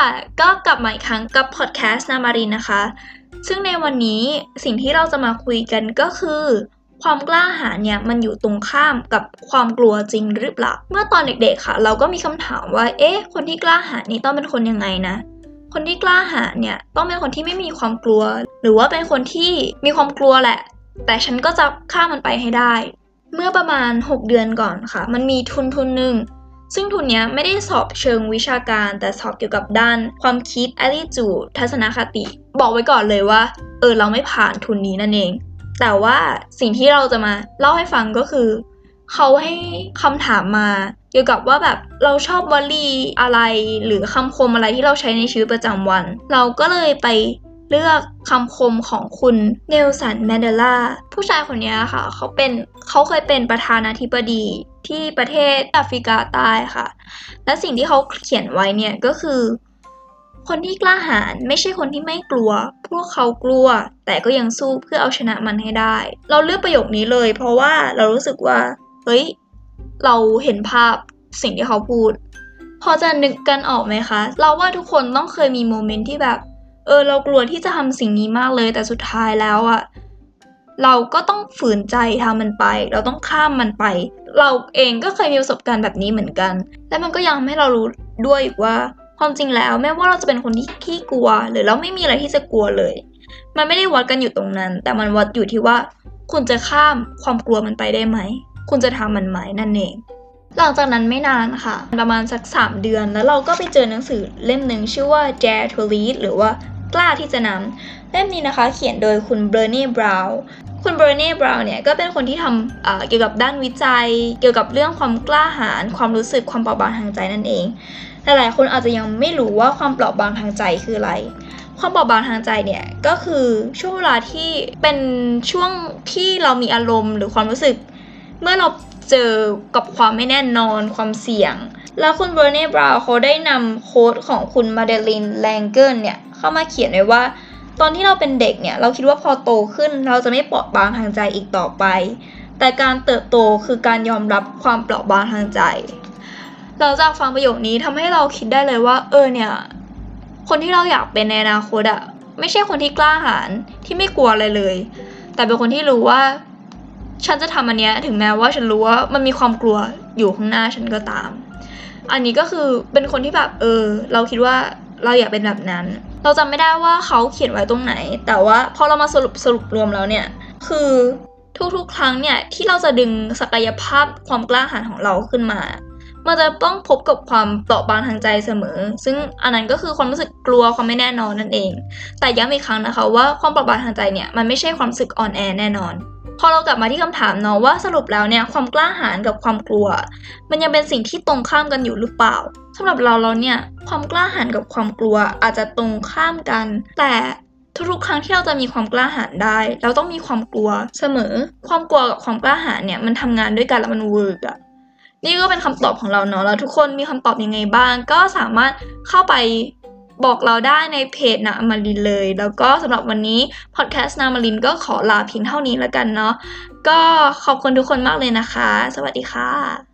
ค่ะ ก็กลับมาอีกครั้งกับพอดแคสต์นามารินนะคะ ซึ่งในวันนี้สิ่งที่เราจะมาคุยกันก็คือ ความกล้าหาญเนี่ยมันอยู่ตรงข้ามกับความกลัวจริงหรือเปล่า เมื่อตอนเด็กๆค่ะ เราก็มีคำถามว่า เอ๊ะ คนที่กล้าหาญนี่ต้องเป็นคนยังไงนะ คนที่กล้าหาญเนี่ยต้องเป็นคนที่ไม่มีความกลัว หรือว่าเป็นคนที่มีความกลัวแหละ แต่ฉันก็จะข้ามมันไปให้ได้ เมื่อประมาณ 6 เดือนก่อนค่ะ มันมีทุนทุนหนึ่ง ซึ่งทุนนี้ไม่ได้สอบเชิงวิชาการ แต่สอบเกี่ยวกับด้าน ความคิด attitude ทัศนคติ บอกไว้ก่อนเลยว่า เออเราไม่ผ่านทุนนี้นั่นเอง แต่ว่าสิ่งที่เราจะมาเล่าให้ฟังก็คือ เขาให้คำถามมา เกี่ยวกับว่าแบบเราชอบวลีอะไร หรือคำคมอะไรที่เราใช้ในชีวิตประจำวัน เราก็เลยไป เลือกคำคมของคุณเนลสันแมนเดลาผู้ชายคนนี้ค่ะ เขาเป็นเขาเคยเป็นประธานาธิบดีที่ประเทศแอฟริกาใต้ค่ะ และสิ่งที่เขาเขียนไว้เนี่ยก็คือ คนที่กล้าหาญไม่ใช่คนที่ไม่กลัว พวกเขากลัว แต่ก็ยังสู้เพื่อเอาชนะมันให้ได้ เราเลือกประโยคนี้เลย เพราะว่าเรารู้สึกว่าเฮ้ยเราเห็นภาพสิ่งที่เขาพูด พอจะนึกกันออกไหมคะ เราว่าทุกคนต้องเคยมีโมเมนต์ที่แบบ เออ เรากลัวที่จะทำสิ่งนี้มากเลย แต่สุดท้ายแล้วอะเราก็ต้องฝืนใจทำมันไป เราต้องข้ามมันไป เราเองก็เคยมีประสบการณ์แบบนี้เหมือนกัน และมันก็ยังให้เรารู้ด้วยอีกว่า ความจริงแล้วแม้ว่าเราจะเป็นคนที่ขี้กลัว หรือเราไม่มีอะไรที่จะกลัวเลย มันไม่ได้วัดกันอยู่ตรงนั้น แต่มันวัดอยู่ที่ว่า คุณจะข้ามความกลัวมันไปได้ไหม คุณจะทำมันไหมนั่นเอง หลังจากนั้นไม่นานค่ะ ประมาณสัก 3 เดือน แล้วเราก็ไปเจอหนังสือเล่มหนึ่งชื่อว่า Dare to Lead หรือว่ากล้าที่จะนำเล่มนี้นะคะ เขียนโดยคุณเบอร์เน่บราวน์คุณเบอร์เน่บราวน์เนี่ยก็เป็นคนที่ทำเกี่ยวกับด้านวิจัย เกี่ยวกับเรื่องความกล้าหาญความรู้สึกความเปราะบางทางใจนั่นเองหลายๆคนอาจจะยังไม่รู้ว่าความเปราะบางทางใจคืออะไร ความเปราะบางทางใจเนี่ยก็คือช่วงเวลาที่เป็นช่วงที่เรามีอารมณ์หรือความรู้สึก เมื่อเรา เจอกับความไม่แน่นอนความเสี่ยง แล้วคุณ Brené Brown เขาได้นำ quote ของคุณ Madeleine L'Engle เนี่ย เข้ามาเขียนไว้ว่า ตอนที่เราเป็นเด็กเนี่ย เราคิดว่าพอโตขึ้นเราจะไม่เปราะบางทางใจอีกต่อไป แต่การเติบโตคือการยอมรับความเปราะบางทางใจหลังจากฟังประโยคนี้ทำให้เราคิดได้เลยว่า เออเนี่ย คนที่เราอยากเป็นในอนาคตอะไม่ใช่คนที่กล้าหาญที่ไม่กลัวอะไรเลย แต่เป็นคนที่รู้ว่า ฉันจะทำอันเนี้ยถึงแม้ว่าฉันรู้ว่ามันมีความกลัวอยู่ข้างหน้าฉันก็ตาม อันนี้ก็คือเป็นคนที่แบบเออ เราคิดว่าเราอยากเป็นแบบนั้น เราจำไม่ได้ว่าเขาเขียนไว้ตรงไหน แต่ว่าพอเรามาสรุปสรุปรวมแล้วเนี่ย คือทุกๆ ครั้งเนี่ยที่เราจะดึงศักยภาพความกล้าหาญของเราขึ้นมา มันจะต้องพบกับความเปราะบางทางใจเสมอ ซึ่งอันนั้นก็คือความรู้สึกกลัวความไม่แน่นอนนั่นเอง แต่ย้ำอีกครั้งนะคะว่าความเปราะบางทางใจเนี่ยมันไม่ใช่ความรู้สึกอ่อนแอแน่นอน พอเรากลับมาที่คำถามเนาะว่าสรุปแล้วเนี่ยความกล้าหาญกับความกลัว มันยังเป็นสิ่งที่ตรงข้ามกันอยู่หรือเปล่าสำหรับเราเราเนี่ยความกล้าหาญกับความกลัวอาจจะตรงข้ามกัน แต่ทุกๆครั้งที่เราจะมีความกล้าหาญได้ เราต้องมีความกลัวเสมอ ความกลัวกับความกล้าหาญเนี่ยมันทำงานด้วยกันแล้วมัน work อะนี่ก็เป็นคำตอบของเราเนาะแล้วทุกคนมีคำตอบยังไงบ้าง ก็สามารถเข้าไป บอกเราได้ในเพจนามารินเลย แล้วก็สำหรับวันนี้พอดแคสต์นามารินก็ขอลาเพียงเท่านี้แล้วกันเนาะก็ขอบคุณทุกคนมากเลยนะคะ สวัสดีค่ะ